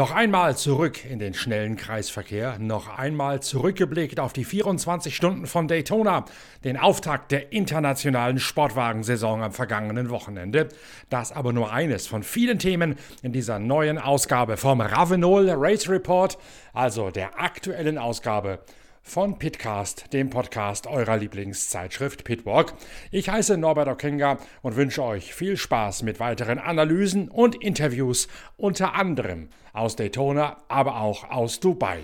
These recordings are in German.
Noch einmal zurück in den schnellen Kreisverkehr, noch einmal zurückgeblickt auf die 24 Stunden von Daytona, den Auftakt der internationalen Sportwagensaison am vergangenen Wochenende. Das aber nur eines von vielen Themen in dieser neuen Ausgabe vom Ravenol Race Report, also der aktuellen Ausgabe von Pitcast, dem Podcast eurer Lieblingszeitschrift Pitwalk. Ich heiße Norbert Okenga und wünsche euch viel Spaß mit weiteren Analysen und Interviews, unter anderem aus Daytona, aber auch aus Dubai.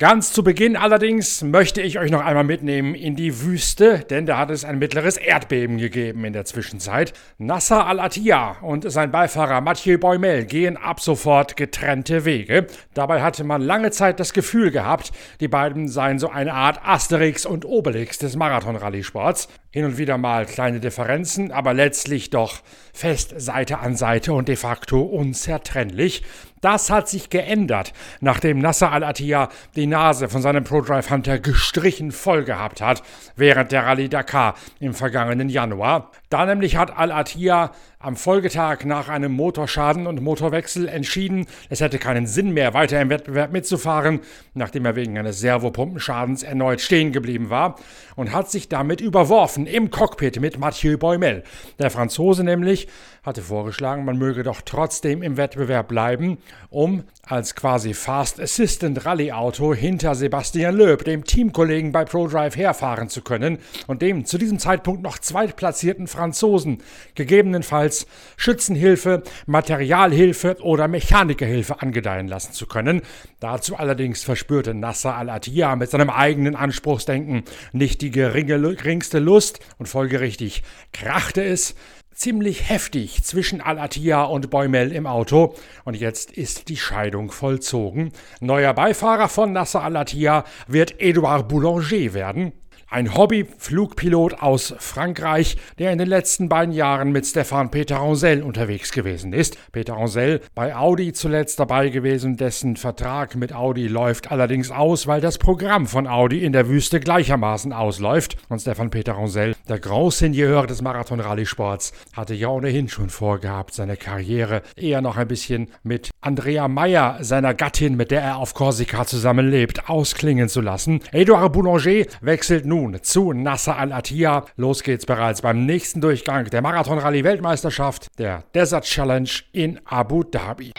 Ganz zu Beginn allerdings möchte ich euch noch einmal mitnehmen in die Wüste, denn da hat es ein mittleres Erdbeben gegeben in der Zwischenzeit. Nasser Al-Attiyah und sein Beifahrer Mathieu Boimel gehen ab sofort getrennte Wege. Dabei hatte man lange Zeit das Gefühl gehabt, die beiden seien so eine Art Asterix und Obelix des Marathon-Rallye-Sports. Hin und wieder mal kleine Differenzen, aber letztlich doch fest Seite an Seite und de facto unzertrennlich. Das hat sich geändert, nachdem Nasser Al-Attiyah die Nase von seinem ProDrive Hunter gestrichen voll gehabt hat während der Rallye Dakar im vergangenen Januar. Da nämlich hat Al-Attiyah am Folgetag nach einem Motorschaden und Motorwechsel entschieden, es hätte keinen Sinn mehr, weiter im Wettbewerb mitzufahren, nachdem er wegen eines Servopumpenschadens erneut stehen geblieben war und hat sich damit überworfen im Cockpit mit Mathieu Boimel. Der Franzose nämlich hatte vorgeschlagen, man möge doch trotzdem im Wettbewerb bleiben, um als quasi Fast Assistant Rallye Auto hinter Sebastian Loeb, dem Teamkollegen bei ProDrive, herfahren zu können und dem zu diesem Zeitpunkt noch zweitplatzierten Franzosen gegebenenfalls Schützenhilfe, Materialhilfe oder Mechanikerhilfe angedeihen lassen zu können. Dazu allerdings verspürte Nasser Al-Attiyah mit seinem eigenen Anspruchsdenken nicht die geringste Lust und folgerichtig krachte es ziemlich heftig zwischen Al-Attiyah und Boimel im Auto und jetzt ist die Scheidung vollzogen. Neuer Beifahrer von Nasser Al-Attiyah wird Edouard Boulanger werden. Ein Hobby-Flugpilot aus Frankreich, der in den letzten beiden Jahren mit Stefan Peter Ancel unterwegs gewesen ist. Peter Ancel bei Audi zuletzt dabei gewesen, dessen Vertrag mit Audi läuft allerdings aus, weil das Programm von Audi in der Wüste gleichermaßen ausläuft. Und Stefan Peter Ancel, der Großseigneur des Marathon-Rallye-Sports, hatte ja ohnehin schon vorgehabt, seine Karriere eher noch ein bisschen mit Andrea Meyer, seiner Gattin, mit der er auf Korsika zusammenlebt, ausklingen zu lassen. Edouard Boulanger wechselt nun nun zu Nasser Al-Attiyah. Los geht's bereits beim nächsten Durchgang der Marathon-Rallye-Weltmeisterschaft, der Desert Challenge in Abu Dhabi.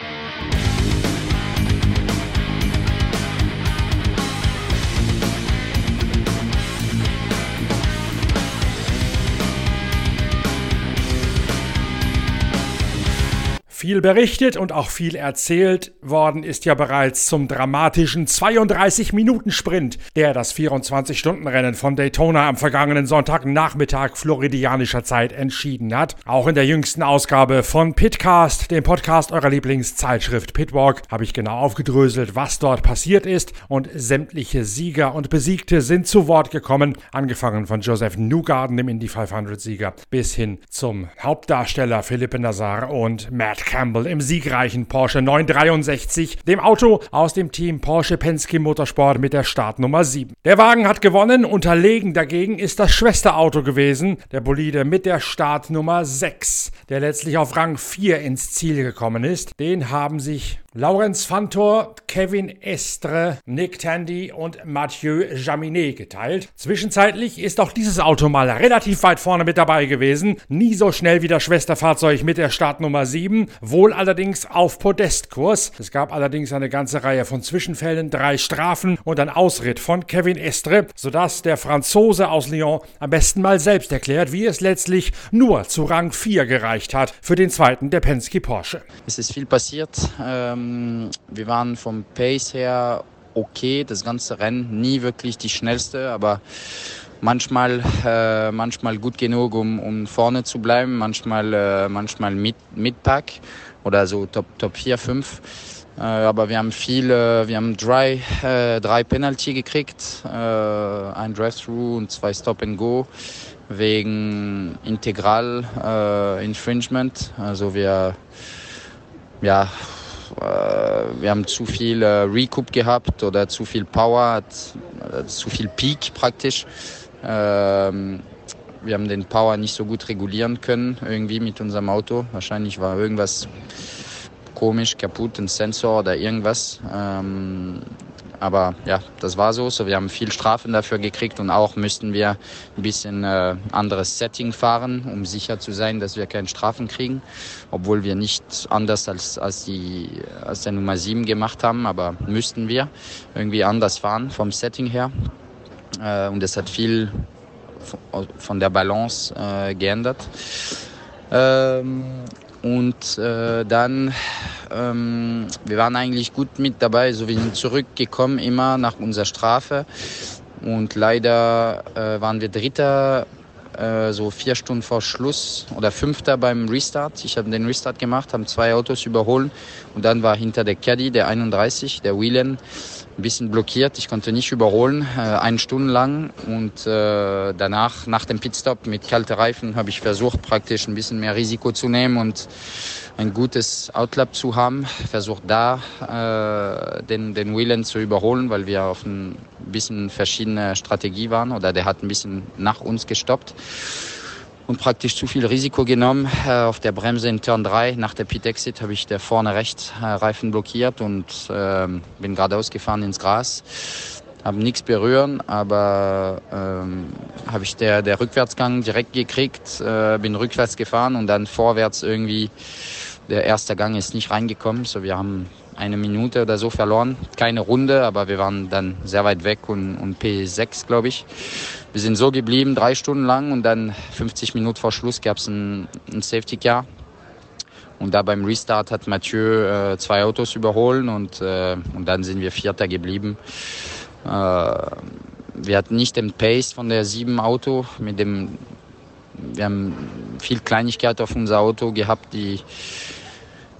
Viel berichtet und auch viel erzählt worden ist ja bereits zum dramatischen 32-Minuten-Sprint, der das 24-Stunden-Rennen von Daytona am vergangenen Sonntagnachmittag floridianischer Zeit entschieden hat. Auch in der jüngsten Ausgabe von Pitcast, dem Podcast eurer Lieblingszeitschrift Pitwalk, habe ich genau aufgedröselt, was dort passiert ist und sämtliche Sieger und Besiegte sind zu Wort gekommen, angefangen von Joseph Newgarden, dem Indy 500-Sieger, bis hin zum Hauptdarsteller Philippe Nazar und Matt Campbell im siegreichen Porsche 963, dem Auto aus dem Team Porsche Penske Motorsport mit der Startnummer 7. Der Wagen hat gewonnen, unterlegen dagegen ist das Schwesterauto gewesen, der Bolide mit der Startnummer 6, der letztlich auf Rang 4 ins Ziel gekommen ist. Den haben sich Laurens Fantor, Kevin Estre, Nick Tandy und Mathieu Jaminet geteilt. Zwischenzeitlich ist auch dieses Auto mal relativ weit vorne mit dabei gewesen. Nie so schnell wie das Schwesterfahrzeug mit der Startnummer 7, wohl allerdings auf Podestkurs. Es gab allerdings eine ganze Reihe von Zwischenfällen, drei Strafen und ein Ausritt von Kevin Estre, sodass der Franzose aus Lyon am besten mal selbst erklärt, wie es letztlich nur zu Rang 4 gereicht hat für den zweiten der Penske Porsche. Es ist viel passiert. Ähm ähm, wir waren vom Pace her okay, das ganze Rennen nie wirklich die schnellste, aber manchmal, äh, manchmal gut genug, um, um vorne zu bleiben, manchmal, äh, manchmal mit, mit Pack oder so Top, Top 4, 5. Äh, aber wir haben viele, wir haben drei, äh, drei Penalty gekriegt, äh, ein Drive-Through und zwei Stop and Go wegen Integral äh, Infringement. Also wir, ja, äh, wir haben zu viel äh, Recoup gehabt oder zu viel Power, äh, zu viel Peak praktisch. Ähm, wir haben den Power nicht so gut regulieren können irgendwie mit unserem Auto. Wahrscheinlich war irgendwas komisch, kaputt, ein Sensor oder irgendwas. Aber ja, das war so. So, wir haben viel Strafen dafür gekriegt und auch müssten wir ein bisschen äh, anderes Setting fahren, um sicher zu sein, dass wir keine Strafen kriegen, obwohl wir nicht anders als als die als der Nummer 7 gemacht haben, aber müssten wir irgendwie anders fahren vom Setting her. Äh, und es hat viel von der Balance äh, geändert. Ähm, und äh, dann, ähm, wir waren eigentlich gut mit dabei, so wir sind zurückgekommen immer nach unserer Strafe. Und leider äh, waren wir Dritter, äh, so vier Stunden vor Schluss oder Fünfter beim Restart. Ich habe den Restart gemacht, haben zwei Autos überholen und dann war hinter der Caddy, der 31, der Whelan, ein bisschen blockiert. Ich konnte nicht überholen, äh, eine Stunde lang. Und äh, danach, nach dem Pitstop mit kalten Reifen, habe ich versucht, praktisch ein bisschen mehr Risiko zu nehmen und ein gutes Outlap zu haben. Versucht da äh, den, den Whelan zu überholen, weil wir auf ein bisschen verschiedene Strategie waren oder der hat ein bisschen nach uns gestoppt und praktisch zu viel Risiko genommen. Äh, auf der Bremse in Turn 3 nach der Pit Exit habe ich der vorne rechts äh, Reifen blockiert und äh, bin geradeaus gefahren ins Gras. Habe nichts berühren, aber ähm, habe ich der, der Rückwärtsgang direkt gekriegt, äh, bin rückwärts gefahren und dann vorwärts irgendwie der erste Gang ist nicht reingekommen. So wir haben eine Minute oder so verloren. Keine Runde, aber wir waren dann sehr weit weg und, und P6, glaube ich. Wir sind so geblieben, drei Stunden lang und dann 50 Minuten vor Schluss gab es ein, ein Safety Car. Und da beim Restart hat Mathieu äh, zwei Autos überholen und, äh, und dann sind wir Vierter geblieben. Äh, wir hatten nicht den Pace von der sieben Auto mit dem wir haben viel Kleinigkeit auf unser Auto gehabt, die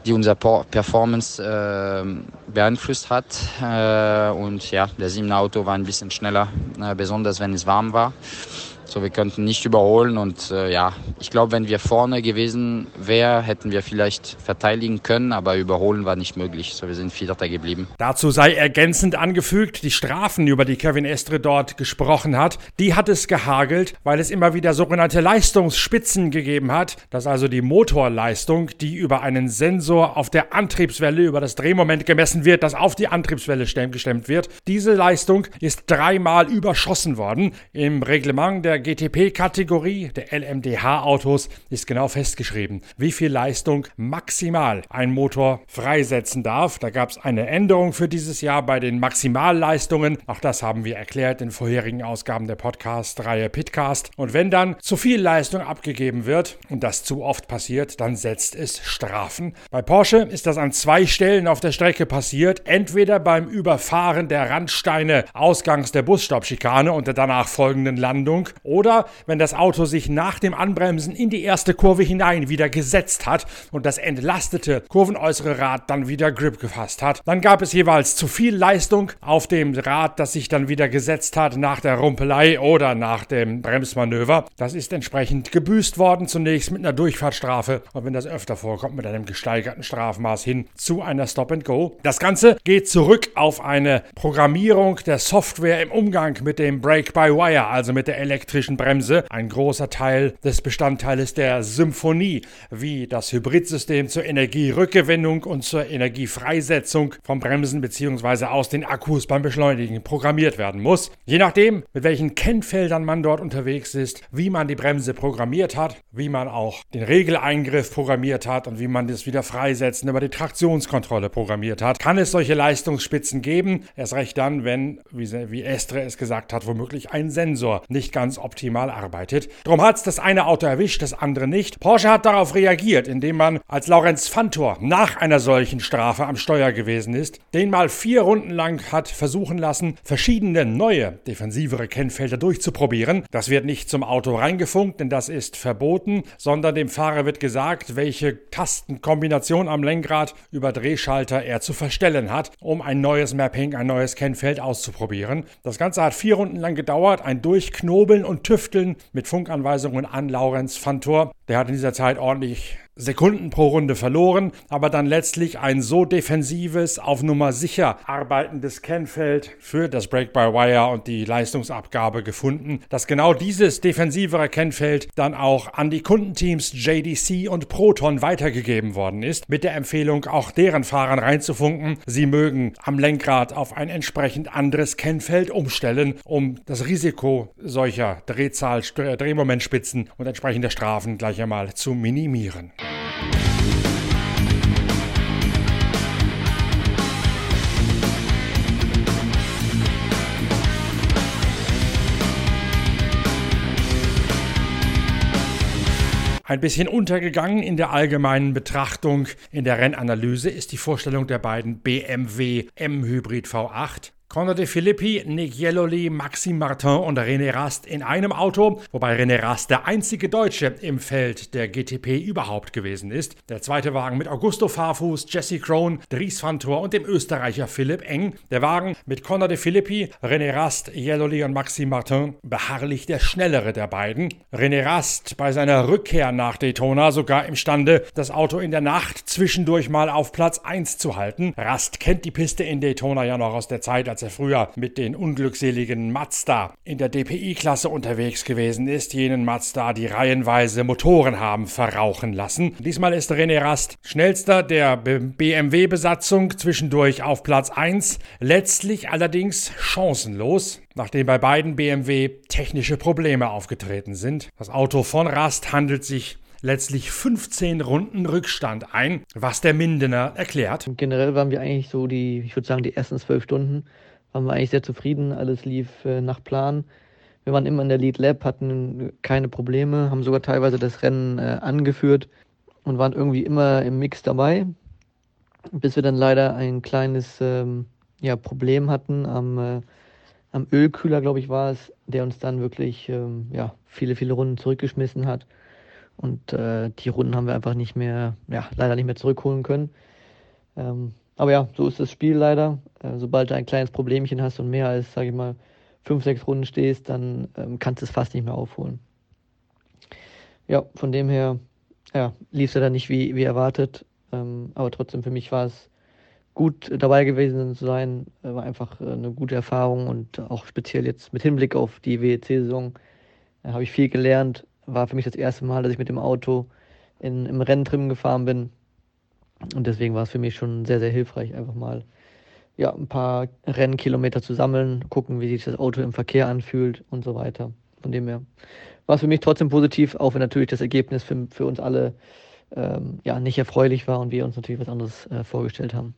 die unser Performance äh, beeinflusst hat. Äh, und ja, der siebene Auto war ein bisschen schneller, äh, besonders wenn es warm war. So, wir könnten nicht überholen und äh, ja, ich glaube, wenn wir vorne gewesen wären, hätten wir vielleicht verteidigen können, aber überholen war nicht möglich. So, wir sind Vierter geblieben. Dazu sei ergänzend angefügt, die Strafen, über die Kevin Estre dort gesprochen hat, die hat es gehagelt, weil es immer wieder sogenannte Leistungsspitzen gegeben hat. Das ist also die Motorleistung, die über einen Sensor auf der Antriebswelle, über das Drehmoment gemessen wird, das auf die Antriebswelle gestemmt wird. Diese Leistung ist dreimal überschossen worden. Im Reglement der GTP-Kategorie der LMDH-Autos ist genau festgeschrieben, wie viel Leistung maximal ein Motor freisetzen darf. Da gab es eine Änderung für dieses Jahr bei den Maximalleistungen. Auch das haben wir erklärt in vorherigen Ausgaben der Podcast-Reihe Pitcast. Und wenn dann zu viel Leistung abgegeben wird und das zu oft passiert, dann setzt es Strafen. Bei Porsche ist das an zwei Stellen auf der Strecke passiert. Entweder beim Überfahren der Randsteine ausgangs der Busstoppschikane und der danach folgenden Landung oder wenn das Auto sich nach dem Anbremsen in die erste Kurve hinein wieder gesetzt hat und das entlastete kurvenäußere Rad dann wieder Grip gefasst hat, dann gab es jeweils zu viel Leistung auf dem Rad, das sich dann wieder gesetzt hat nach der Rumpelei oder nach dem Bremsmanöver. Das ist entsprechend gebüßt worden, zunächst mit einer Durchfahrtsstrafe und wenn das öfter vorkommt, mit einem gesteigerten Strafmaß hin zu einer Stop and Go. Das Ganze geht zurück auf eine Programmierung der Software im Umgang mit dem Brake-by-Wire, also mit der elektrischen elektrischen Bremse ein großer Teil des Bestandteiles der Symphonie, wie das Hybridsystem zur Energierückgewinnung und zur Energiefreisetzung von Bremsen bzw. aus den Akkus beim Beschleunigen programmiert werden muss. Je nachdem, mit welchen Kennfeldern man dort unterwegs ist, wie man die Bremse programmiert hat, wie man auch den Regeleingriff programmiert hat und wie man das wieder freisetzen über die Traktionskontrolle programmiert hat, kann es solche Leistungsspitzen geben. Erst recht dann, wenn, wie, Estre es gesagt hat, womöglich ein Sensor nicht ganz optimal arbeitet. Drum hat's das eine Auto erwischt, das andere nicht. Porsche hat darauf reagiert, indem man, als Lorenz Fantor nach einer solchen Strafe am Steuer gewesen ist, den mal vier Runden lang hat versuchen lassen, verschiedene neue, defensivere Kennfelder durchzuprobieren. Das wird nicht zum Auto reingefunkt, denn das ist verboten, sondern dem Fahrer wird gesagt, welche Tastenkombination am Lenkrad über Drehschalter er zu verstellen hat, um ein neues Mapping, ein neues Kennfeld auszuprobieren. Das Ganze hat vier Runden lang gedauert, ein Durchknobeln und Tüfteln mit Funkanweisungen an Laurenz Fantor. Der hat in dieser Zeit ordentlich Sekunden pro Runde verloren, aber dann letztlich ein so defensives, auf Nummer sicher arbeitendes Kennfeld für das Break-by-Wire und die Leistungsabgabe gefunden, dass genau dieses defensivere Kennfeld dann auch an die Kundenteams JDC und Proton weitergegeben worden ist, mit der Empfehlung, auch deren Fahrern reinzufunken, sie mögen am Lenkrad auf ein entsprechend anderes Kennfeld umstellen, um das Risiko solcher Drehzahl, Drehmomentspitzen und entsprechender Strafen gleich einmal zu minimieren. Ein bisschen untergegangen in der allgemeinen Betrachtung in der Rennanalyse ist die Vorstellung der beiden BMW M-Hybrid V8 Conor de Filippi, Nick Jelloli, Maxime Martin und René Rast in einem Auto, wobei René Rast der einzige Deutsche im Feld der GTP überhaupt gewesen ist. Der zweite Wagen mit Augusto Farfus, Jesse Krohn, Dries van Thor und dem Österreicher Philipp Eng. Der Wagen mit Conor de Filippi, René Rast, Jelloli und Maxime Martin beharrlich der schnellere der beiden. René Rast bei seiner Rückkehr nach Daytona sogar imstande, das Auto in der Nacht zwischendurch mal auf Platz 1 zu halten. Rast kennt die Piste in Daytona ja noch aus der Zeit, als er früher mit den unglückseligen Mazda in der DPI-Klasse unterwegs gewesen ist, jenen Mazda, die reihenweise Motoren haben verrauchen lassen. Diesmal ist René Rast schnellster der BMW-Besatzung, zwischendurch auf Platz 1, letztlich allerdings chancenlos nachdem bei beiden BMW technische Probleme aufgetreten sind. Das Auto von Rast handelt sich letztlich 15 Runden Rückstand ein, was der Mindener erklärt. Generell waren wir eigentlich so die, ich würde sagen, die ersten zwölf Stunden waren wir eigentlich sehr zufrieden. Alles lief äh, nach Plan. Wir waren immer in der Lead Lab, hatten keine Probleme, haben sogar teilweise das Rennen äh, angeführt und waren irgendwie immer im Mix dabei, bis wir dann leider ein kleines ähm, ja, Problem hatten am, äh, am Ölkühler, glaube ich, war es, der uns dann wirklich ähm, ja, viele, viele Runden zurückgeschmissen hat. Und äh, die Runden haben wir einfach nicht mehr, ja, leider nicht mehr zurückholen können. Ähm, aber ja, so ist das Spiel leider. Äh, sobald du ein kleines Problemchen hast und mehr als, sage ich mal, fünf, sechs Runden stehst, dann ähm, kannst du es fast nicht mehr aufholen. Ja, von dem her ja, lief es ja dann nicht wie, wie erwartet. Ähm, aber trotzdem für mich war es gut dabei gewesen zu sein. Äh, war einfach äh, eine gute Erfahrung und auch speziell jetzt mit Hinblick auf die WEC-Saison äh, habe ich viel gelernt. War für mich das erste Mal, dass ich mit dem Auto in, im Renntrim gefahren bin. Und deswegen war es für mich schon sehr, sehr hilfreich, einfach mal ja, ein paar Rennkilometer zu sammeln, gucken, wie sich das Auto im Verkehr anfühlt und so weiter. Von dem her war es für mich trotzdem positiv, auch wenn natürlich das Ergebnis für, für uns alle ähm, ja, nicht erfreulich war und wir uns natürlich was anderes äh, vorgestellt haben.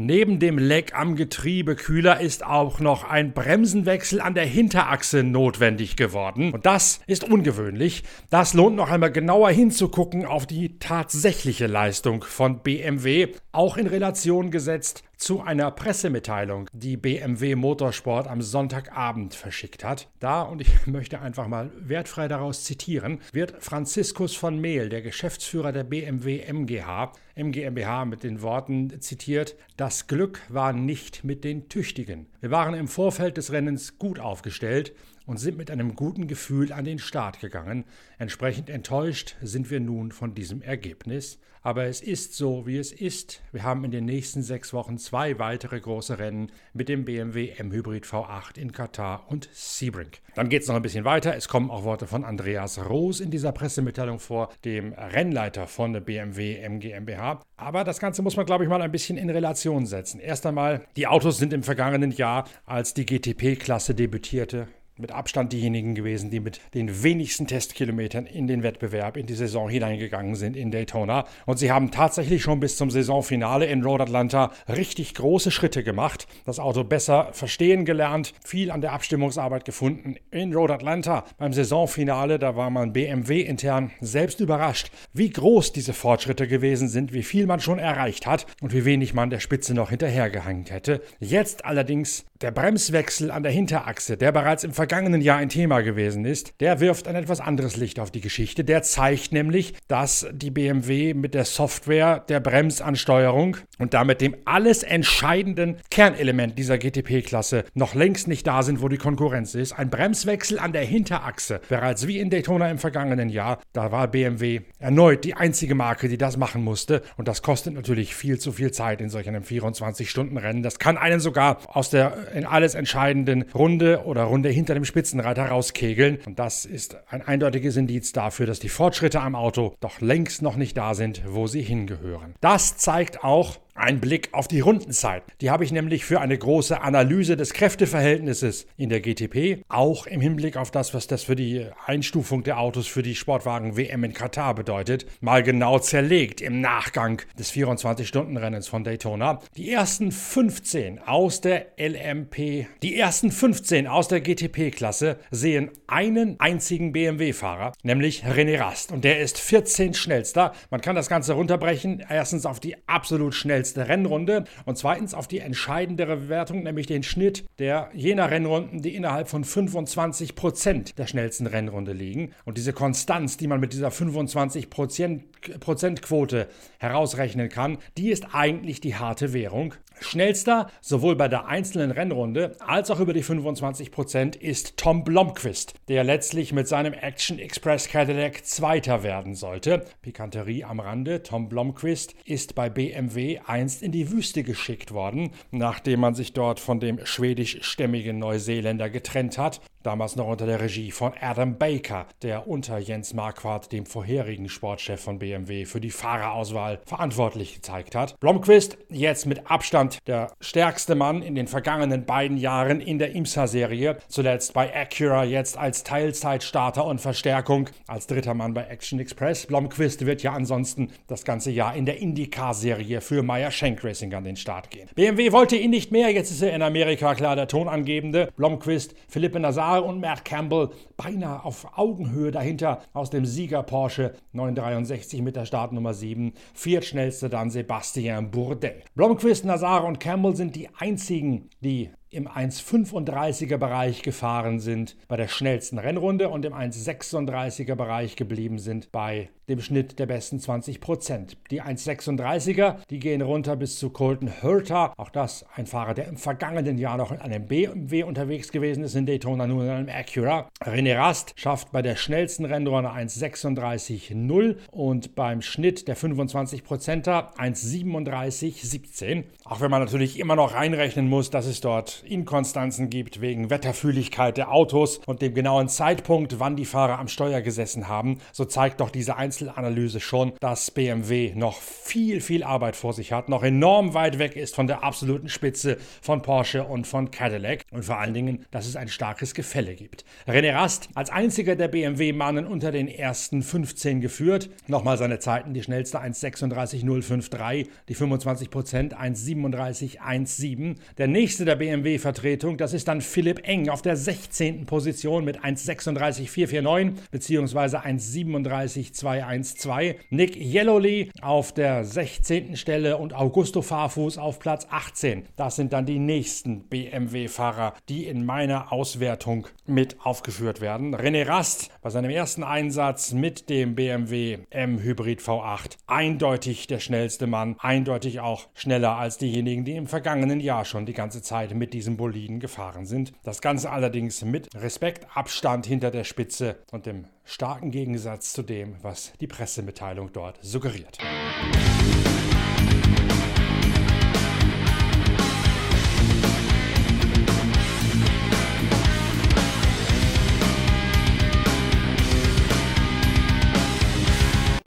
Neben dem Leck am Getriebekühler ist auch noch ein Bremsenwechsel an der Hinterachse notwendig geworden. Und das ist ungewöhnlich. Das lohnt noch einmal genauer hinzugucken auf die tatsächliche Leistung von BMW, auch in Relation gesetzt zu einer Pressemitteilung, die BMW Motorsport am Sonntagabend verschickt hat. Da, und ich möchte einfach mal wertfrei daraus zitieren, wird Franziskus von Mehl, der Geschäftsführer der BMW MGH, MGMBH mit den Worten zitiert, das Glück war nicht mit den Tüchtigen. Wir waren im Vorfeld des Rennens gut aufgestellt und sind mit einem guten Gefühl an den Start gegangen. Entsprechend enttäuscht sind wir nun von diesem Ergebnis. Aber es ist so, wie es ist. Wir haben in den nächsten sechs Wochen zwei weitere große Rennen mit dem BMW M-Hybrid V8 in Katar und Sebring. Dann geht es noch ein bisschen weiter. Es kommen auch Worte von Andreas Roos in dieser Pressemitteilung vor, dem Rennleiter von der BMW M GmbH. Aber das Ganze muss man, glaube ich, mal ein bisschen in Relation setzen. Erst einmal, die Autos sind im vergangenen Jahr, als die GTP-Klasse debütierte, mit Abstand diejenigen gewesen, die mit den wenigsten Testkilometern in den Wettbewerb, in die Saison hineingegangen sind in Daytona. Und sie haben tatsächlich schon bis zum Saisonfinale in Road Atlanta richtig große Schritte gemacht, das Auto besser verstehen gelernt, viel an der Abstimmungsarbeit gefunden. In Road Atlanta beim Saisonfinale, da war man BMW intern selbst überrascht, wie groß diese Fortschritte gewesen sind, wie viel man schon erreicht hat und wie wenig man der Spitze noch hinterhergehangen hätte. Jetzt allerdings Der Bremswechsel an der Hinterachse, der bereits im vergangenen Jahr ein Thema gewesen ist, der wirft ein etwas anderes Licht auf die Geschichte. Der zeigt nämlich, dass die BMW mit der Software der Bremsansteuerung und damit dem alles entscheidenden Kernelement dieser GTP-Klasse noch längst nicht da sind, wo die Konkurrenz ist. Ein Bremswechsel an der Hinterachse, bereits wie in Daytona im vergangenen Jahr, da war BMW erneut die einzige Marke, die das machen musste. Und das kostet natürlich viel zu viel Zeit in solch einem 24-Stunden-Rennen. Das kann einen sogar aus der in alles entscheidenden Runde oder Runde hinter dem Spitzenreiter rauskegeln. Und das ist ein eindeutiges Indiz dafür, dass die Fortschritte am Auto doch längst noch nicht da sind, wo sie hingehören. Das zeigt auch, ein Blick auf die Rundenzeit. Die habe ich nämlich für eine große Analyse des Kräfteverhältnisses in der GTP, auch im Hinblick auf das, was das für die Einstufung der Autos für die Sportwagen WM in Katar bedeutet, mal genau zerlegt im Nachgang des 24-Stunden-Rennens von Daytona. Die ersten 15 aus der LMP, die ersten 15 aus der GTP-Klasse sehen einen einzigen BMW-Fahrer, nämlich René Rast. Und der ist 14 schnellster. Man kann das Ganze runterbrechen, erstens auf die absolut schnellste schnellste Rennrunde und zweitens auf die entscheidendere Bewertung, nämlich den Schnitt der jener Rennrunden, die innerhalb von 25 Prozent der schnellsten Rennrunde liegen. Und diese Konstanz, die man mit dieser 25 Prozent Quote herausrechnen kann, die ist eigentlich die harte Währung. Schnellster, sowohl bei der einzelnen Rennrunde als auch über die 25 Prozent, ist Tom Blomqvist, der letztlich mit seinem Action Express Cadillac Zweiter werden sollte. Pikanterie am Rande: Tom Blomqvist ist bei BMW einst in die Wüste geschickt worden, nachdem man sich dort von dem schwedischstämmigen Neuseeländer getrennt hat damals noch unter der Regie von Adam Baker, der unter Jens Marquardt, dem vorherigen Sportchef von BMW, für die Fahrerauswahl verantwortlich gezeigt hat. Blomqvist, jetzt mit Abstand der stärkste Mann in den vergangenen beiden Jahren in der IMSA-Serie, zuletzt bei Acura, jetzt als Teilzeitstarter und Verstärkung, als dritter Mann bei Action Express. Blomqvist wird ja ansonsten das ganze Jahr in der IndyCar-Serie für Meyer Shank Racing an den Start gehen. BMW wollte ihn nicht mehr, jetzt ist er in Amerika klar der Tonangebende. Blomqvist, Philippe Karl und Matt Campbell beinahe auf Augenhöhe dahinter aus dem Sieger Porsche 963 mit der Startnummer 7. Viertschnellste dann Sebastian Bourdais. Blomqvist, Nazar und Campbell sind die einzigen, die im 1,35er Bereich gefahren sind bei der schnellsten Rennrunde und im 1,36er Bereich geblieben sind bei dem Schnitt der besten 20 Prozent. Die 1,36er, die gehen runter bis zu Colton Herta. Auch das ein Fahrer, der im vergangenen Jahr noch in einem BMW unterwegs gewesen ist, in Daytona nun in einem Acura. René Rast schafft bei der schnellsten Rennrunde 1,36,0 und beim Schnitt der 25 Prozenter 1,37,17. Auch wenn man natürlich immer noch reinrechnen muss, dass es dort Inkonstanzen gibt wegen Wetterfühligkeit der Autos und dem genauen Zeitpunkt, wann die Fahrer am Steuer gesessen haben, so zeigt doch diese Einzelanalyse schon, dass BMW noch viel, viel Arbeit vor sich hat, noch enorm weit weg ist von der absoluten Spitze von Porsche und von Cadillac und vor allen Dingen, dass es ein starkes Gefälle gibt. René Rast als einziger der BMW-Mannen unter den ersten 15 geführt. Nochmal seine Zeiten, die schnellste 1,36,053, die 25 Prozent 1,37,17. Der nächste der BMW BMW-Vertretung. Das ist dann Philipp Eng auf der 16. Position mit 1,36,449 bzw. 1,37,212. Nick Yellowly auf der 16. Stelle und Augusto Farfus auf Platz 18. Das sind dann die nächsten BMW-Fahrer, die in meiner Auswertung mit aufgeführt werden. René Rast bei seinem ersten Einsatz mit dem BMW M Hybrid V8 eindeutig der schnellste Mann, eindeutig auch schneller als diejenigen, die im vergangenen Jahr schon die ganze Zeit mit diesem Boliden gefahren sind. Das Ganze allerdings mit Respekt, Abstand hinter der Spitze und dem starken Gegensatz zu dem, was die Pressemitteilung dort suggeriert.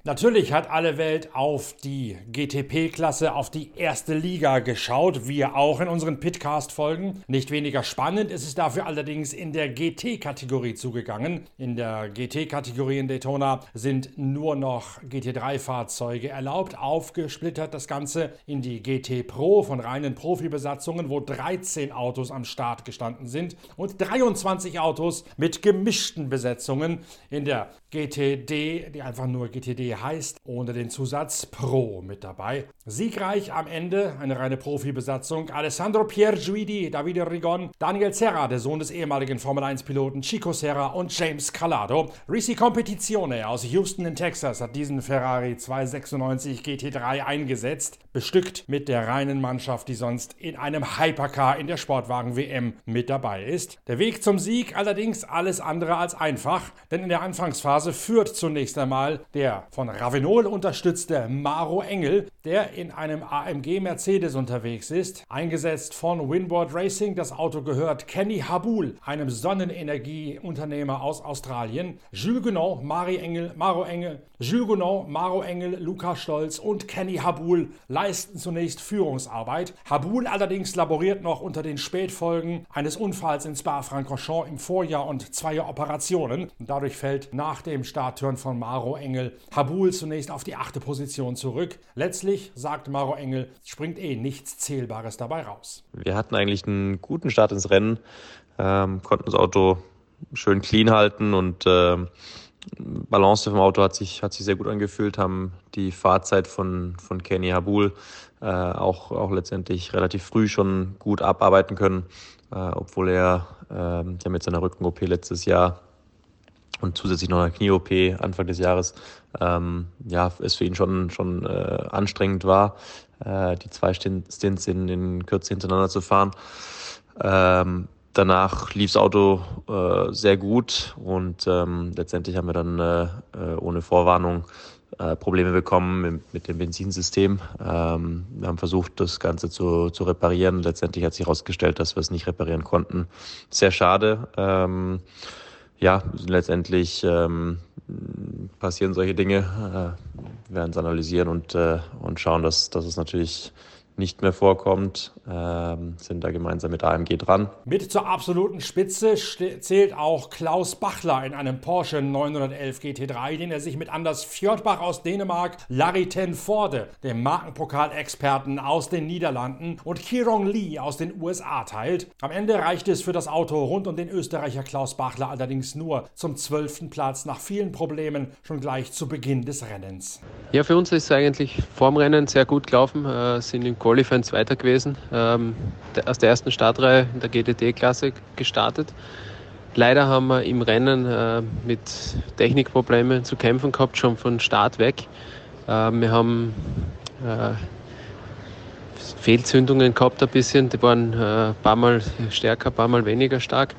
Natürlich hat alle Welt auf die GTP-Klasse, auf die erste Liga geschaut, wir auch in unseren Pitcast-Folgen. Nicht weniger spannend ist es dafür allerdings in der GT-Kategorie zugegangen. In der GT-Kategorie in Daytona sind nur noch GT3-Fahrzeuge erlaubt, aufgesplittert das Ganze in die GT Pro von reinen Profibesatzungen, wo 13 Autos am Start gestanden sind und 23 Autos mit gemischten Besetzungen in der GTD, die einfach nur GTD heißt, ohne den Zusatz Pro mit dabei. Siegreich am Ende eine reine Profibesatzung. Alessandro Pierguidi, Davide Rigon, Daniel Serra, der Sohn des ehemaligen Formel-1-Piloten Chico Serra und James Calado. Risi Competizione aus Houston in Texas hat diesen Ferrari 296 GT3 eingesetzt, bestückt mit der reinen Mannschaft, die sonst in einem Hypercar in der Sportwagen-WM mit dabei ist. Der Weg zum Sieg allerdings alles andere als einfach, denn in der Anfangsphase führt zunächst einmal der von Ravenol unterstützte Maro Engel, der in einem AMG Mercedes unterwegs ist, eingesetzt von Winboard Racing. Das Auto gehört Kenny Habul, einem Sonnenenergieunternehmer aus Australien. Jules Gunon, Mari Engel, Maro Engel, Jules Gunon, Maro Engel, Luca Stolz und Kenny Habul leisten zunächst Führungsarbeit. Habul allerdings laboriert noch unter den Spätfolgen eines Unfalls in Spa-Francorchamps im Vorjahr und zweier Operationen. Dadurch fällt nach dem Startturn von Maro Engel Habul zunächst auf die achte Position zurück. Letztlich, sagt Maro Engel, springt eh nichts Zählbares dabei raus. Wir hatten eigentlich einen guten Start ins Rennen, ähm, konnten das Auto schön clean halten und äh, Balance vom Auto hat sich, hat sich sehr gut angefühlt, haben die Fahrzeit von, von Kenny Habul äh, auch, auch letztendlich relativ früh schon gut abarbeiten können, äh, obwohl er äh, ja mit seiner Rücken-OP letztes Jahr und zusätzlich noch eine Knie-OP Anfang des Jahres, ähm, ja, es für ihn schon, schon äh, anstrengend war, äh, die zwei Stints in, in Kürze hintereinander zu fahren. Ähm, danach lief das Auto äh, sehr gut und ähm, letztendlich haben wir dann äh, äh ohne Vorwarnung äh, Probleme bekommen mit, mit dem Benzinsystem. Ähm, wir haben versucht, das Ganze zu, zu reparieren. Letztendlich hat sich herausgestellt, dass wir es nicht reparieren konnten. Sehr schade. Ähm, ja, letztendlich ähm, passieren solche Dinge. Äh, werden es analysieren und, äh, und schauen, dass, dass es natürlich nicht mehr vorkommt, ähm, sind da gemeinsam mit AMG dran. Mit zur absoluten Spitze zählt auch Klaus Bachler in einem Porsche 911 GT3, den er sich mit Anders Fjordbach aus Dänemark, Larry Ten Forde, dem Markenpokalexperten aus den Niederlanden und Kirong Lee aus den USA teilt. Am Ende reicht es für das Auto rund um den Österreicher Klaus Bachler allerdings nur zum zwölften Platz nach vielen Problemen schon gleich zu Beginn des Rennens. Ja, für uns ist es eigentlich vorm Rennen sehr gut gelaufen, äh, sind in Qualifying Zweiter gewesen, ähm, aus der ersten Startreihe in der GTD-Klasse gestartet. Leider haben wir im Rennen äh, mit Technikproblemen zu kämpfen gehabt, schon von Start weg. Äh, wir haben äh, Fehlzündungen gehabt ein bisschen, die waren äh, ein paar Mal stärker, ein paar Mal weniger stark.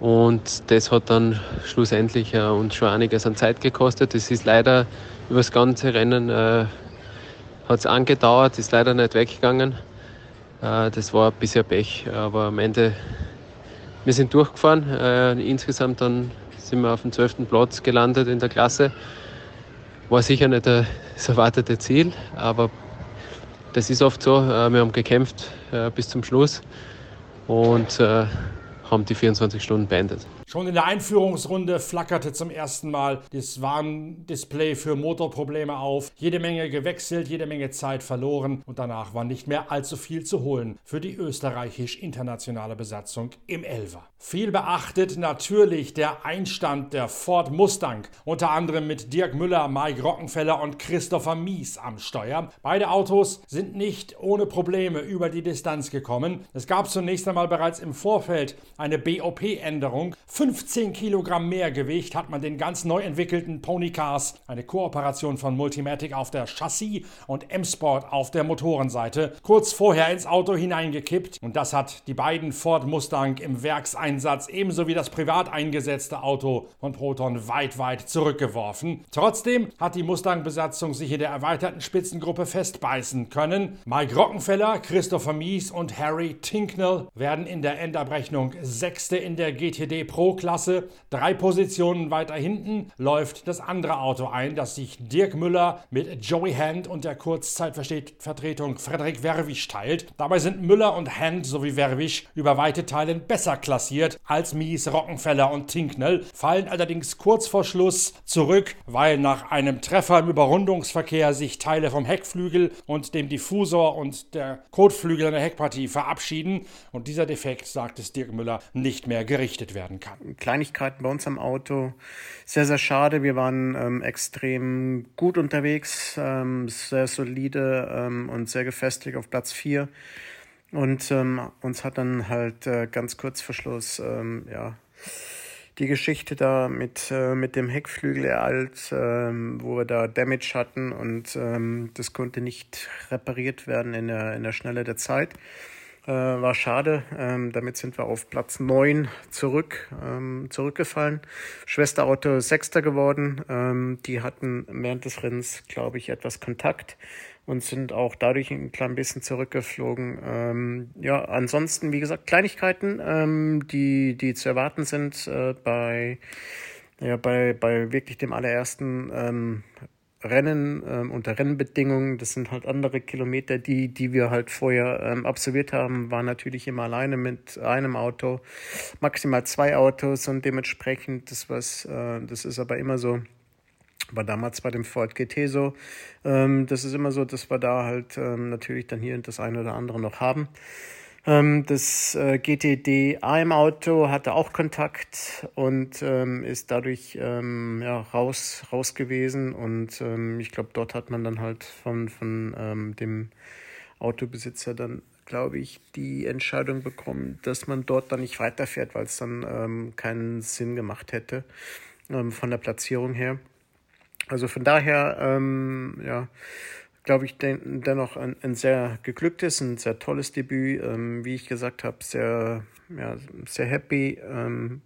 Und das hat dann schlussendlich äh, uns schon einiges an Zeit gekostet. Das ist leider über das ganze Rennen äh, hat es angedauert, ist leider nicht weggegangen. Äh, das war bisher Pech, aber am Ende, wir sind durchgefahren. Äh, insgesamt dann sind wir auf dem 12. Platz gelandet in der Klasse. War sicher nicht das erwartete Ziel, aber das ist oft so. Äh, wir haben gekämpft bis zum Schluss und haben die 24 Stunden beendet. Schon in der Einführungsrunde flackerte zum ersten Mal das Warndisplay für Motorprobleme auf. Jede Menge gewechselt, jede Menge Zeit verloren und danach war nicht mehr allzu viel zu holen für die österreichisch-internationale Besatzung im Elver. Viel beachtet natürlich der Einstand der Ford Mustang, unter anderem mit Dirk Müller, Mike Rockenfeller und Christopher Mies am Steuer. Beide Autos sind nicht ohne Probleme über die Distanz gekommen. Es gab zunächst einmal bereits im Vorfeld eine BOP-Änderung. 15 Kilogramm mehr Gewicht hat man den ganz neu entwickelten Pony Cars, eine Kooperation von Multimatic auf der Chassis und M-Sport auf der Motorenseite, kurz vorher ins Auto hineingekippt und das hat die beiden Ford Mustang im Werkseinsatz ebenso wie das privat eingesetzte Auto von Proton weit, weit zurückgeworfen. Trotzdem hat die Mustang-Besatzung sich in der erweiterten Spitzengruppe festbeißen können. Mike Rockenfeller, Christopher Mies und Harry Tinknell werden in der Endabrechnung Sechste in der GTD Pro Klasse. Drei Positionen weiter hinten läuft das andere Auto ein, das sich Dirk Müller mit Joey Hand und der Kurzzeitvertretung Frederik Werwisch teilt. Dabei sind Müller und Hand sowie Werwisch über weite Teilen besser klassiert als Mies, Rockenfeller und Tinknell, fallen allerdings kurz vor Schluss zurück, weil nach einem Treffer im Überrundungsverkehr sich Teile vom Heckflügel und dem Diffusor und der Kotflügel an der Heckpartie verabschieden und dieser Defekt, sagt es Dirk Müller, nicht mehr gerichtet werden kann. Kleinigkeiten bei uns am Auto. Sehr, sehr schade. Wir waren ähm, extrem gut unterwegs, ähm, sehr solide ähm, und sehr gefestigt auf Platz 4. Und ähm, uns hat dann halt äh, ganz kurz vor Schluss, ähm, ja, die Geschichte da mit, äh, mit dem Heckflügel ereilt, ähm, wo wir da Damage hatten und das konnte nicht repariert werden in der, in der Schnelle der Zeit. Äh, war schade. Ähm, damit sind wir auf Platz 9 zurück, ähm, zurückgefallen. Schwesterauto Sechster geworden. Ähm, die hatten während des Rennens, glaube ich, etwas Kontakt und sind auch dadurch ein klein bisschen zurückgeflogen. Ähm, ja, ansonsten, wie gesagt, Kleinigkeiten, ähm, die, die zu erwarten sind äh, bei, ja, bei, bei wirklich dem allerersten ähm, Rennen ähm, unter Rennbedingungen. Das sind halt andere Kilometer, die, die wir halt vorher ähm, absolviert haben, waren natürlich immer alleine mit einem Auto, maximal zwei Autos und dementsprechend, das was, äh, das ist aber immer so, war damals bei dem Ford GT so. Ähm, das ist immer so, dass wir da halt ähm, natürlich dann hier das eine oder andere noch haben. Ähm, das äh, GTD AM Auto hatte auch Kontakt und ähm, ist dadurch ähm, ja, raus, raus gewesen. Und ähm, ich glaube, dort hat man dann halt von, von ähm, dem Autobesitzer dann, glaube ich, die Entscheidung bekommen, dass man dort dann nicht weiterfährt, weil es dann ähm, keinen Sinn gemacht hätte von der Platzierung her. Also von daher, ja, glaube ich, den, dennoch ein, ein, sehr geglücktes, ein sehr tolles Debüt. Ähm, wie ich gesagt habe, sehr, ja, sehr happy. Ähm,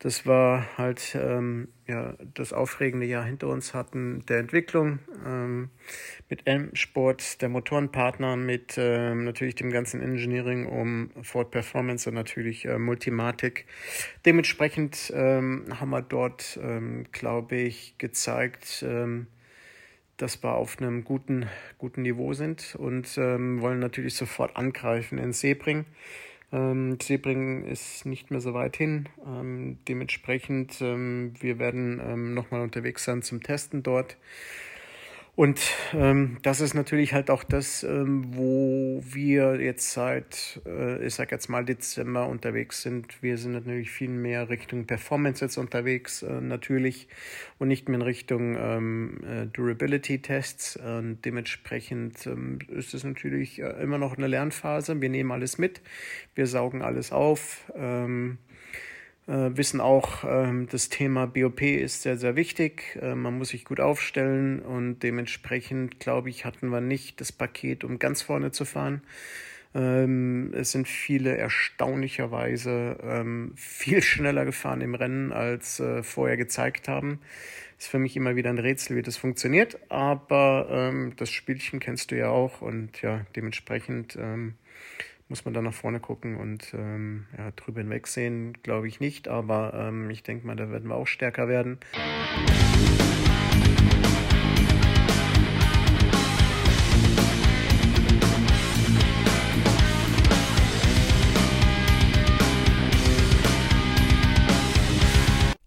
das war halt ähm, ja, das aufregende Jahr hinter uns hatten der Entwicklung ähm, mit M-Sport, der Motorenpartner, mit ähm, natürlich dem ganzen Engineering um Ford Performance und natürlich äh, Multimatic. Dementsprechend ähm, haben wir dort, ähm, glaube ich, gezeigt, ähm, dass wir auf einem guten, guten Niveau sind und ähm, wollen natürlich sofort angreifen in Sebring. Ähm, Sebring ist nicht mehr so weit hin. Ähm, dementsprechend, ähm, wir werden ähm, nochmal unterwegs sein zum Testen dort. Und ähm, das ist natürlich halt auch das, ähm, wo wir jetzt seit, äh, ich sag jetzt mal Dezember unterwegs sind. Wir sind natürlich viel mehr Richtung Performance jetzt unterwegs, äh, natürlich, und nicht mehr in Richtung ähm, äh, Durability-Tests. Und dementsprechend ähm, ist es natürlich äh, immer noch eine Lernphase. Wir nehmen alles mit, wir saugen alles auf. Ähm, äh, wissen auch, ähm, das Thema BOP ist sehr, sehr wichtig. Äh, man muss sich gut aufstellen und dementsprechend, glaube ich, hatten wir nicht das Paket, um ganz vorne zu fahren. Ähm, es sind viele erstaunlicherweise ähm, viel schneller gefahren im Rennen, als äh, vorher gezeigt haben. Ist für mich immer wieder ein Rätsel, wie das funktioniert, aber das Spielchen kennst du ja auch und ja, dementsprechend muss man dann nach vorne gucken und ähm, ja, drüber hinwegsehen, glaube ich nicht, aber ähm, ich denke mal, da werden wir auch stärker werden.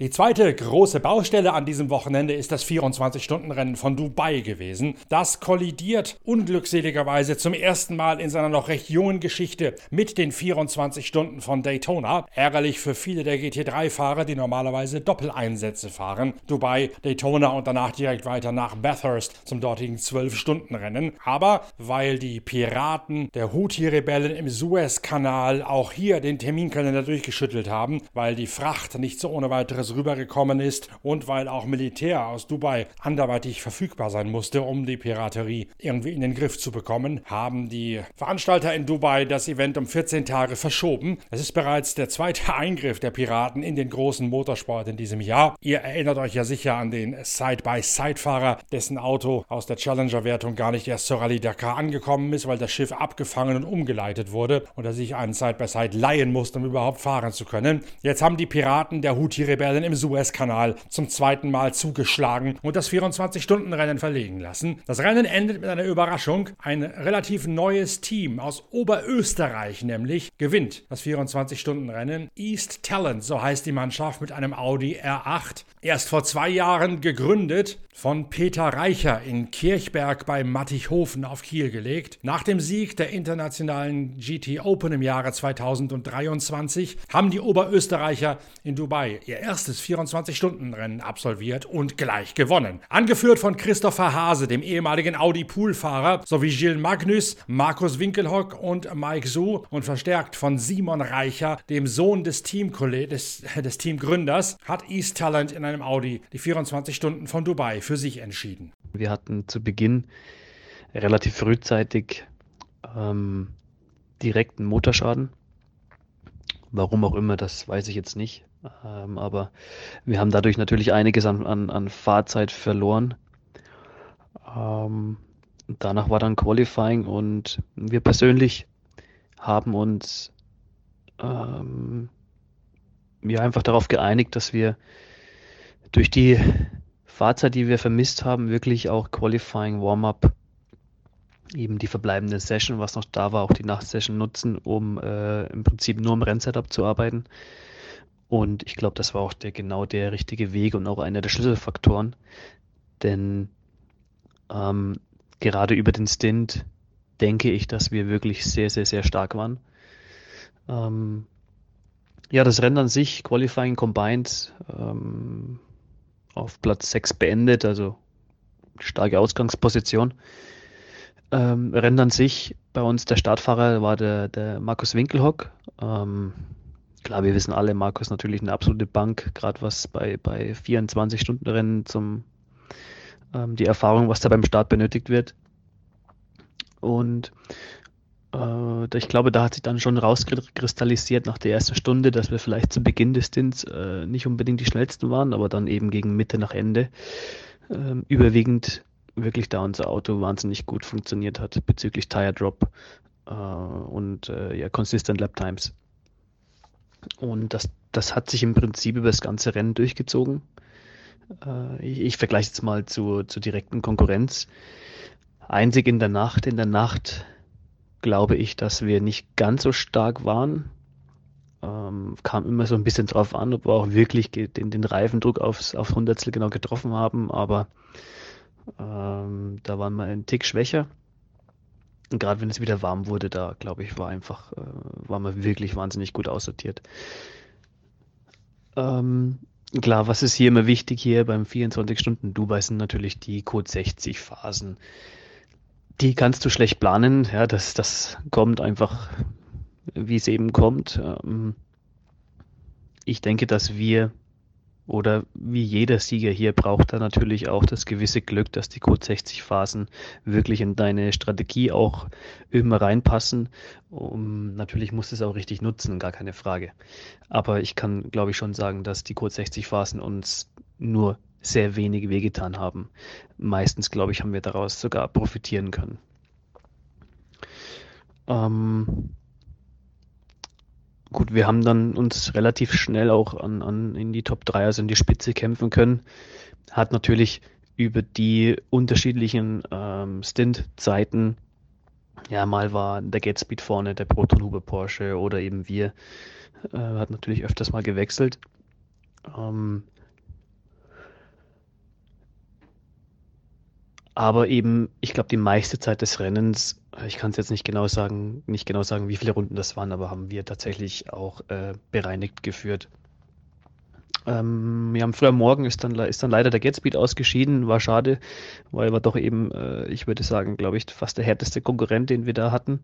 Die zweite große Baustelle an diesem Wochenende ist das 24-Stunden-Rennen von Dubai gewesen. Das kollidiert unglückseligerweise zum ersten Mal in seiner noch recht jungen Geschichte mit den 24 Stunden von Daytona. Ärgerlich für viele der GT3-Fahrer, die normalerweise Doppeleinsätze fahren. Dubai, Daytona und danach direkt weiter nach Bathurst zum dortigen 12-Stunden-Rennen. Aber weil die Piraten der Houthi-Rebellen im Suezkanal auch hier den Terminkalender durchgeschüttelt haben, weil die Fracht nicht so ohne weiteres rübergekommen ist und weil auch Militär aus Dubai anderweitig verfügbar sein musste, um die Piraterie irgendwie in den Griff zu bekommen, haben die Veranstalter in Dubai das Event um 14 Tage verschoben. Es ist bereits der zweite Eingriff der Piraten in den großen Motorsport in diesem Jahr. Ihr erinnert euch ja sicher an den Side-by-Side-Fahrer, dessen Auto aus der Challenger-Wertung gar nicht erst zur Rallye Dakar angekommen ist, weil das Schiff abgefangen und umgeleitet wurde und er sich einen Side-by-Side -Side leihen musste, um überhaupt fahren zu können. Jetzt haben die Piraten der Houthi-Rebellen im Suezkanal zum zweiten Mal zugeschlagen und das 24-Stunden-Rennen verlegen lassen. Das Rennen endet mit einer Überraschung. Ein relativ neues Team aus Oberösterreich nämlich gewinnt das 24-Stunden-Rennen. East Talent, so heißt die Mannschaft, mit einem Audi R8. Erst vor zwei Jahren gegründet, von Peter Reicher in Kirchberg bei Mattighofen auf Kiel gelegt. Nach dem Sieg der internationalen GT Open im Jahre 2023 haben die Oberösterreicher in Dubai ihr erstes 24-Stunden-Rennen absolviert und gleich gewonnen. Angeführt von Christopher Hase, dem ehemaligen Audi-Poolfahrer, sowie Gilles Magnus, Markus Winkelhock und Mike Su und verstärkt von Simon Reicher, dem Sohn des, des, des Teamgründers, hat East Talent in einem Audi die 24 Stunden von Dubai für sich entschieden. Wir hatten zu Beginn relativ frühzeitig ähm, direkten Motorschaden. Warum auch immer, das weiß ich jetzt nicht. Ähm, aber wir haben dadurch natürlich einiges an, an, an Fahrzeit verloren. Ähm, danach war dann Qualifying und wir persönlich haben uns ähm, ja einfach darauf geeinigt, dass wir durch die Fahrzeit, die wir vermisst haben, wirklich auch Qualifying, Warm-up, eben die verbleibende Session, was noch da war, auch die Nachtsession nutzen, um äh, im Prinzip nur im Rennsetup zu arbeiten. Und ich glaube, das war auch der genau der richtige Weg und auch einer der Schlüsselfaktoren. Denn ähm, gerade über den Stint denke ich, dass wir wirklich sehr, sehr, sehr stark waren. Ähm, ja, das Rennen an sich, Qualifying Combined, ähm, auf Platz 6 beendet, also starke Ausgangsposition. Ähm, Rennen an sich, bei uns der Startfahrer war der, der Markus Winkelhock. Ähm, klar, wir wissen alle, Markus natürlich eine absolute Bank, gerade was bei, bei 24-Stunden-Rennen zum ähm, die Erfahrung, was da beim Start benötigt wird. Und äh, ich glaube, da hat sich dann schon rauskristallisiert nach der ersten Stunde, dass wir vielleicht zu Beginn des Stints äh, nicht unbedingt die schnellsten waren, aber dann eben gegen Mitte nach Ende äh, überwiegend wirklich da unser Auto wahnsinnig gut funktioniert hat bezüglich Tire Drop äh, und äh, ja, Consistent Lap Times. Und das, das hat sich im Prinzip über das ganze Rennen durchgezogen. Äh, ich, ich vergleiche jetzt mal zu, zu direkten Konkurrenz. Einzig in der Nacht, in der Nacht glaube ich, dass wir nicht ganz so stark waren. Ähm, kam immer so ein bisschen drauf an, ob wir auch wirklich den, den Reifendruck aufs, aufs Hundertstel genau getroffen haben, aber ähm, da waren wir einen Tick schwächer. Und gerade wenn es wieder warm wurde, da glaube ich, war einfach, äh, waren wir wirklich wahnsinnig gut aussortiert. Ähm, klar, was ist hier immer wichtig hier beim 24 Stunden Dubai sind natürlich die Code 60 Phasen die kannst du schlecht planen. Ja, das, das kommt einfach, wie es eben kommt. Ähm, ich denke, dass wir oder wie jeder Sieger hier braucht er natürlich auch das gewisse Glück, dass die Code 60 Phasen wirklich in deine Strategie auch immer reinpassen. Um, natürlich musst du es auch richtig nutzen, gar keine Frage. Aber ich kann, glaube ich, schon sagen, dass die Code 60 Phasen uns nur sehr wenig wehgetan haben. Meistens, glaube ich, haben wir daraus sogar profitieren können. Ähm, gut, wir haben dann uns relativ schnell auch an, an in die Top 3, also in die Spitze kämpfen können. Hat natürlich über die unterschiedlichen ähm, Stint-Zeiten, ja, mal war der Gatspeed vorne, der Proton Huber Porsche oder eben wir, äh, hat natürlich öfters mal gewechselt. Ähm, Aber eben, ich glaube, die meiste Zeit des Rennens, ich kann es jetzt nicht genau sagen, nicht genau sagen, wie viele Runden das waren, aber haben wir tatsächlich auch äh, bereinigt geführt. Ähm, ja, am frühen Morgen ist dann, ist dann leider der Gatspeed ausgeschieden, war schade, weil er doch eben, äh, ich würde sagen, glaube ich, fast der härteste Konkurrent, den wir da hatten.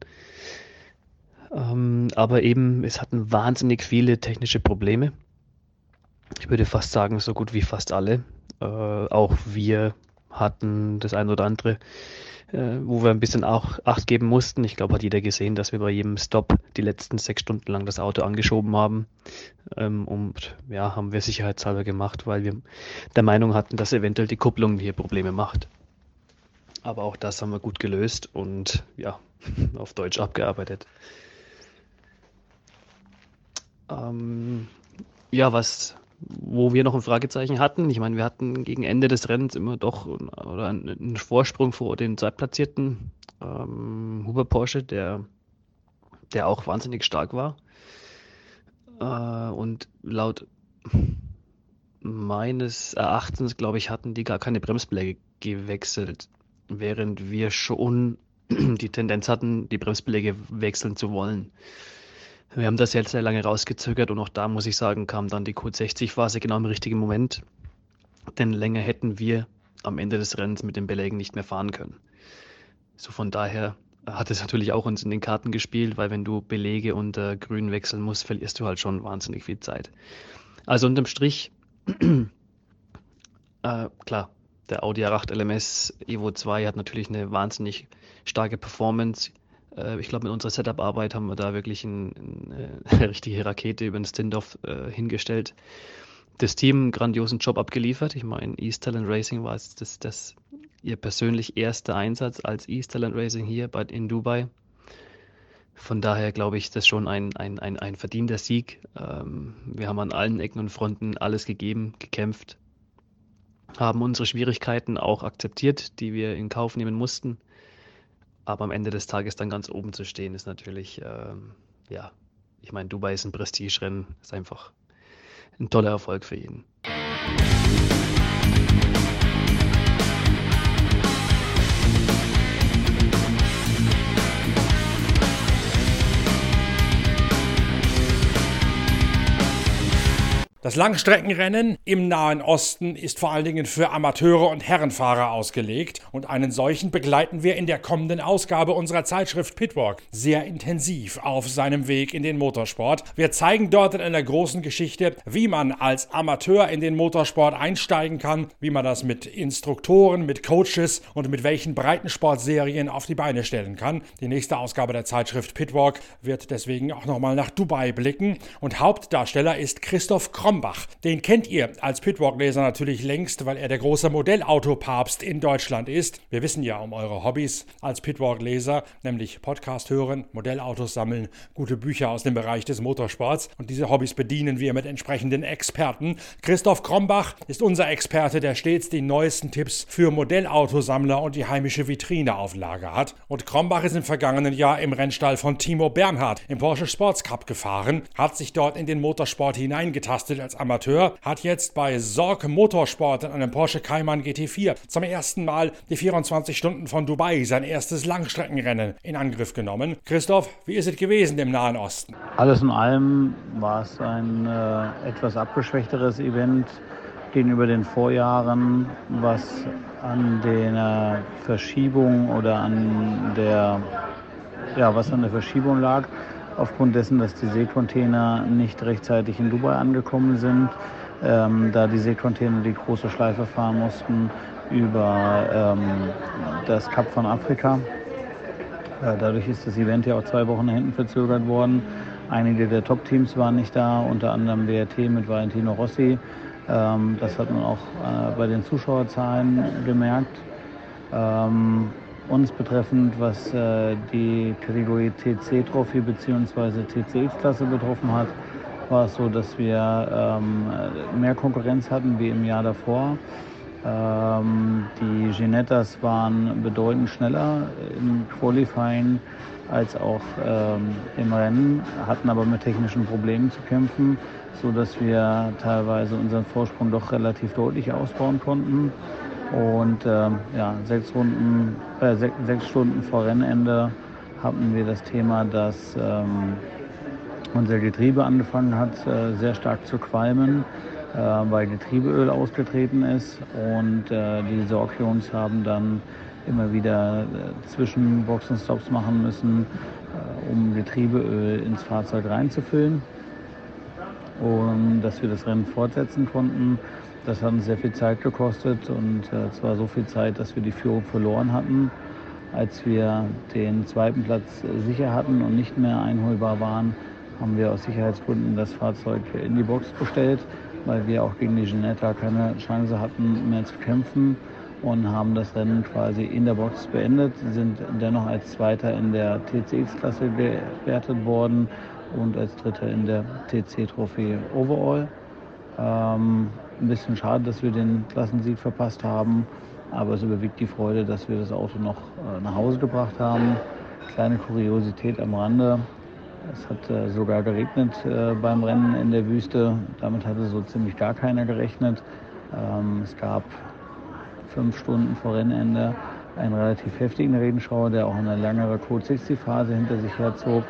Ähm, aber eben, es hatten wahnsinnig viele technische Probleme. Ich würde fast sagen, so gut wie fast alle. Äh, auch wir hatten, das eine oder andere, äh, wo wir ein bisschen auch Acht geben mussten. Ich glaube, hat jeder gesehen, dass wir bei jedem Stop die letzten sechs Stunden lang das Auto angeschoben haben. Ähm, und ja, haben wir sicherheitshalber gemacht, weil wir der Meinung hatten, dass eventuell die Kupplung hier Probleme macht. Aber auch das haben wir gut gelöst und ja, auf Deutsch abgearbeitet. Ähm, ja, was wo wir noch ein Fragezeichen hatten. Ich meine, wir hatten gegen Ende des Rennens immer doch oder einen Vorsprung vor den Zweitplatzierten ähm, Huber Porsche, der, der auch wahnsinnig stark war. Äh, und laut meines Erachtens, glaube ich, hatten die gar keine Bremsbeläge gewechselt, während wir schon die Tendenz hatten, die Bremsbeläge wechseln zu wollen. Wir haben das jetzt sehr lange rausgezögert und auch da muss ich sagen, kam dann die Q60-Phase genau im richtigen Moment. Denn länger hätten wir am Ende des Rennens mit den Belägen nicht mehr fahren können. So von daher hat es natürlich auch uns in den Karten gespielt, weil wenn du Belege unter Grün wechseln musst, verlierst du halt schon wahnsinnig viel Zeit. Also unterm Strich, äh, klar, der Audi R8 LMS Evo 2 hat natürlich eine wahnsinnig starke Performance. Äh, ich glaube, mit unserer Setup-Arbeit haben wir da wirklich ein, ein, eine richtige Rakete über den Stindorf äh, hingestellt. Das Team einen grandiosen Job abgeliefert. Ich meine, East Talent Racing war jetzt das, das ihr persönlich erster Einsatz als East Talent Racing hier bei, in Dubai. Von daher glaube ich, das ist schon ein, ein, ein, ein verdienter Sieg. Ähm, wir haben an allen Ecken und Fronten alles gegeben, gekämpft, haben unsere Schwierigkeiten auch akzeptiert, die wir in Kauf nehmen mussten. Aber am Ende des Tages dann ganz oben zu stehen, ist natürlich, ähm, ja, ich meine, Dubai ist ein Prestigerennen, ist einfach ein toller Erfolg für jeden. Das Langstreckenrennen im Nahen Osten ist vor allen Dingen für Amateure und Herrenfahrer ausgelegt und einen solchen begleiten wir in der kommenden Ausgabe unserer Zeitschrift Pitwalk sehr intensiv auf seinem Weg in den Motorsport. Wir zeigen dort in einer großen Geschichte, wie man als Amateur in den Motorsport einsteigen kann, wie man das mit Instruktoren, mit Coaches und mit welchen Breitensportserien auf die Beine stellen kann. Die nächste Ausgabe der Zeitschrift Pitwalk wird deswegen auch nochmal nach Dubai blicken und Hauptdarsteller ist Christoph Kromm Krombach. Den kennt ihr als Pitwalk-Leser natürlich längst, weil er der große Modellautopapst in Deutschland ist. Wir wissen ja um eure Hobbys als Pitwalk-Leser, nämlich Podcast hören, Modellautos sammeln, gute Bücher aus dem Bereich des Motorsports. Und diese Hobbys bedienen wir mit entsprechenden Experten. Christoph Krombach ist unser Experte, der stets die neuesten Tipps für Modellautosammler und die heimische Vitrine auf Lager hat. Und Krombach ist im vergangenen Jahr im Rennstall von Timo Bernhard im Porsche Sports Cup gefahren, hat sich dort in den Motorsport hineingetastet als Amateur, hat jetzt bei Sorg Motorsport in einem Porsche Cayman GT4 zum ersten Mal die 24 Stunden von Dubai, sein erstes Langstreckenrennen, in Angriff genommen. Christoph, wie ist es gewesen im Nahen Osten? Alles in allem war es ein äh, etwas abgeschwächteres Event gegenüber den Vorjahren, was an der Verschiebung oder an der ja, was an der Verschiebung lag aufgrund dessen, dass die Seekontainer nicht rechtzeitig in Dubai angekommen sind, ähm, da die Seekontainer die große Schleife fahren mussten über ähm, das Kap von Afrika. Äh, dadurch ist das Event ja auch zwei Wochen nach hinten verzögert worden. Einige der Top-Teams waren nicht da, unter anderem WRT mit Valentino Rossi. Ähm, das hat man auch äh, bei den Zuschauerzahlen gemerkt. Ähm, uns betreffend, was äh, die Kategorie TC-Trophy bzw. TCX-Klasse betroffen hat, war es so, dass wir ähm, mehr Konkurrenz hatten wie im Jahr davor. Ähm, die Ginettas waren bedeutend schneller im Qualifying als auch ähm, im Rennen, hatten aber mit technischen Problemen zu kämpfen, sodass wir teilweise unseren Vorsprung doch relativ deutlich ausbauen konnten. Und ähm, ja, sechs, Runden, äh, sech, sechs Stunden vor Rennende hatten wir das Thema, dass ähm, unser Getriebe angefangen hat, äh, sehr stark zu qualmen, äh, weil Getriebeöl ausgetreten ist. Und äh, die Sorgions haben dann immer wieder äh, Zwischenboxenstops machen müssen, äh, um Getriebeöl ins Fahrzeug reinzufüllen. Und dass wir das Rennen fortsetzen konnten, das hat uns sehr viel Zeit gekostet und äh, zwar so viel Zeit, dass wir die Führung verloren hatten. Als wir den zweiten Platz sicher hatten und nicht mehr einholbar waren, haben wir aus Sicherheitsgründen das Fahrzeug in die Box gestellt, weil wir auch gegen die Ginetta keine Chance hatten mehr zu kämpfen und haben das Rennen quasi in der Box beendet, sind dennoch als Zweiter in der TCX-Klasse gewertet worden und als Dritter in der TC-Trophäe Overall. Ähm, ein bisschen schade, dass wir den Klassensieg verpasst haben, aber es überwiegt die Freude, dass wir das Auto noch äh, nach Hause gebracht haben. Kleine Kuriosität am Rande. Es hat äh, sogar geregnet äh, beim Rennen in der Wüste. Damit hatte so ziemlich gar keiner gerechnet. Ähm, es gab fünf Stunden vor Rennende einen relativ heftigen Regenschauer, der auch eine längere Code 60 Phase hinter sich herzog.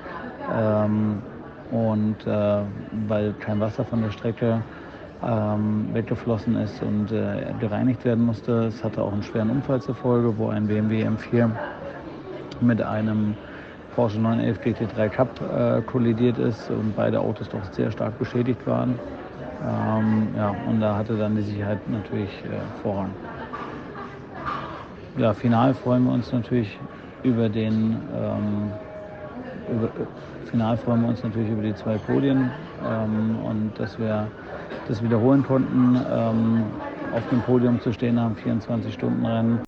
Ähm, und weil kein Wasser von der Strecke ähm, weggeflossen ist und äh, gereinigt werden musste. Es hatte auch einen schweren Unfall zur Folge, wo ein BMW M4 mit einem Porsche 911 GT3 Cup äh, kollidiert ist und beide Autos doch sehr stark beschädigt waren. Ähm, ja, und da hatte dann die Sicherheit natürlich äh, Vorrang. Ja, final freuen wir uns natürlich über den ähm, über, final freuen wir uns natürlich über die zwei Podien ähm, und dass wir das wiederholen konnten, ähm, auf dem Podium zu stehen einem 24-Stunden-Rennen.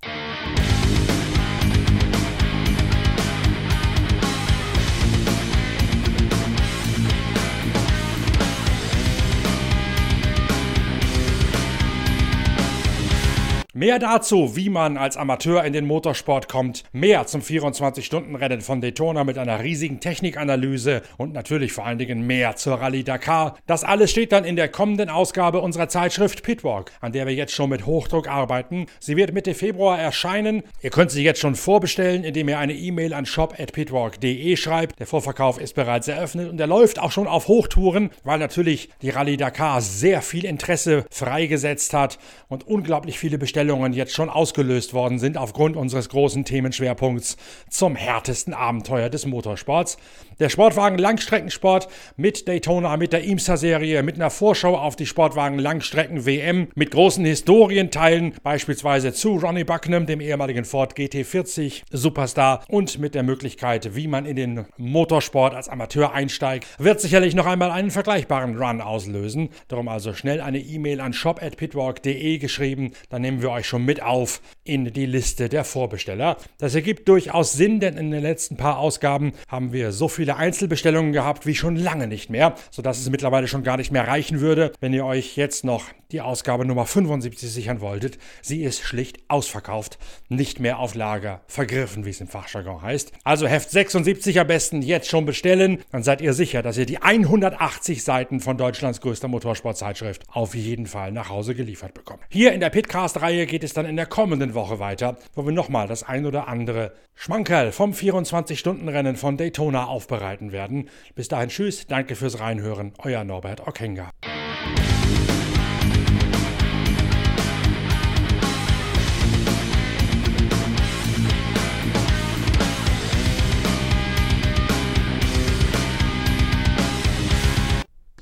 Mehr dazu, wie man als Amateur in den Motorsport kommt, mehr zum 24-Stunden-Rennen von Daytona mit einer riesigen Technikanalyse und natürlich vor allen Dingen mehr zur Rallye Dakar. Das alles steht dann in der kommenden Ausgabe unserer Zeitschrift Pitwalk, an der wir jetzt schon mit Hochdruck arbeiten. Sie wird Mitte Februar erscheinen. Ihr könnt sie jetzt schon vorbestellen, indem ihr eine E-Mail an shop@pitwalk.de schreibt. Der Vorverkauf ist bereits eröffnet und er läuft auch schon auf Hochtouren, weil natürlich die Rallye Dakar sehr viel Interesse freigesetzt hat und unglaublich viele Bestellungen Bestellungen jetzt schon ausgelöst worden sind aufgrund unseres großen Themenschwerpunkts zum härtesten Abenteuer des Motorsports. Der Sportwagen Langstreckensport mit Daytona, mit der IMSA-Serie, mit einer Vorschau auf die Sportwagen Langstrecken WM, mit großen Historienteilen, beispielsweise zu Ronnie Bucknam, dem ehemaligen Ford GT40 Superstar und mit der Möglichkeit, wie man in den Motorsport als Amateur einsteigt, wird sicherlich noch einmal einen vergleichbaren Run auslösen. Darum also schnell eine E-Mail an shop@pitwalk.de geschrieben, dann nehmen wir euch euch schon mit auf in die Liste der Vorbesteller. Das ergibt durchaus Sinn, denn in den letzten paar Ausgaben haben wir so viele Einzelbestellungen gehabt wie schon lange nicht mehr, sodass es mittlerweile schon gar nicht mehr reichen würde, wenn ihr euch jetzt noch die Ausgabe Nummer 75 sichern wolltet. Sie ist schlicht ausverkauft, nicht mehr auf Lager, vergriffen, wie es im Fachjargon heißt. Also Heft 76 am besten jetzt schon bestellen, dann seid ihr sicher, dass ihr die 180 Seiten von Deutschlands größter Motorsportzeitschrift auf jeden Fall nach Hause geliefert bekommt. Hier in der Pitcast-Reihe geht es dann in der kommenden Woche weiter, wo wir nochmal das ein oder andere Schmankerl vom 24-Stunden-Rennen von Daytona aufbereiten werden. Bis dahin tschüss, danke fürs Reinhören, euer Norbert Okenga.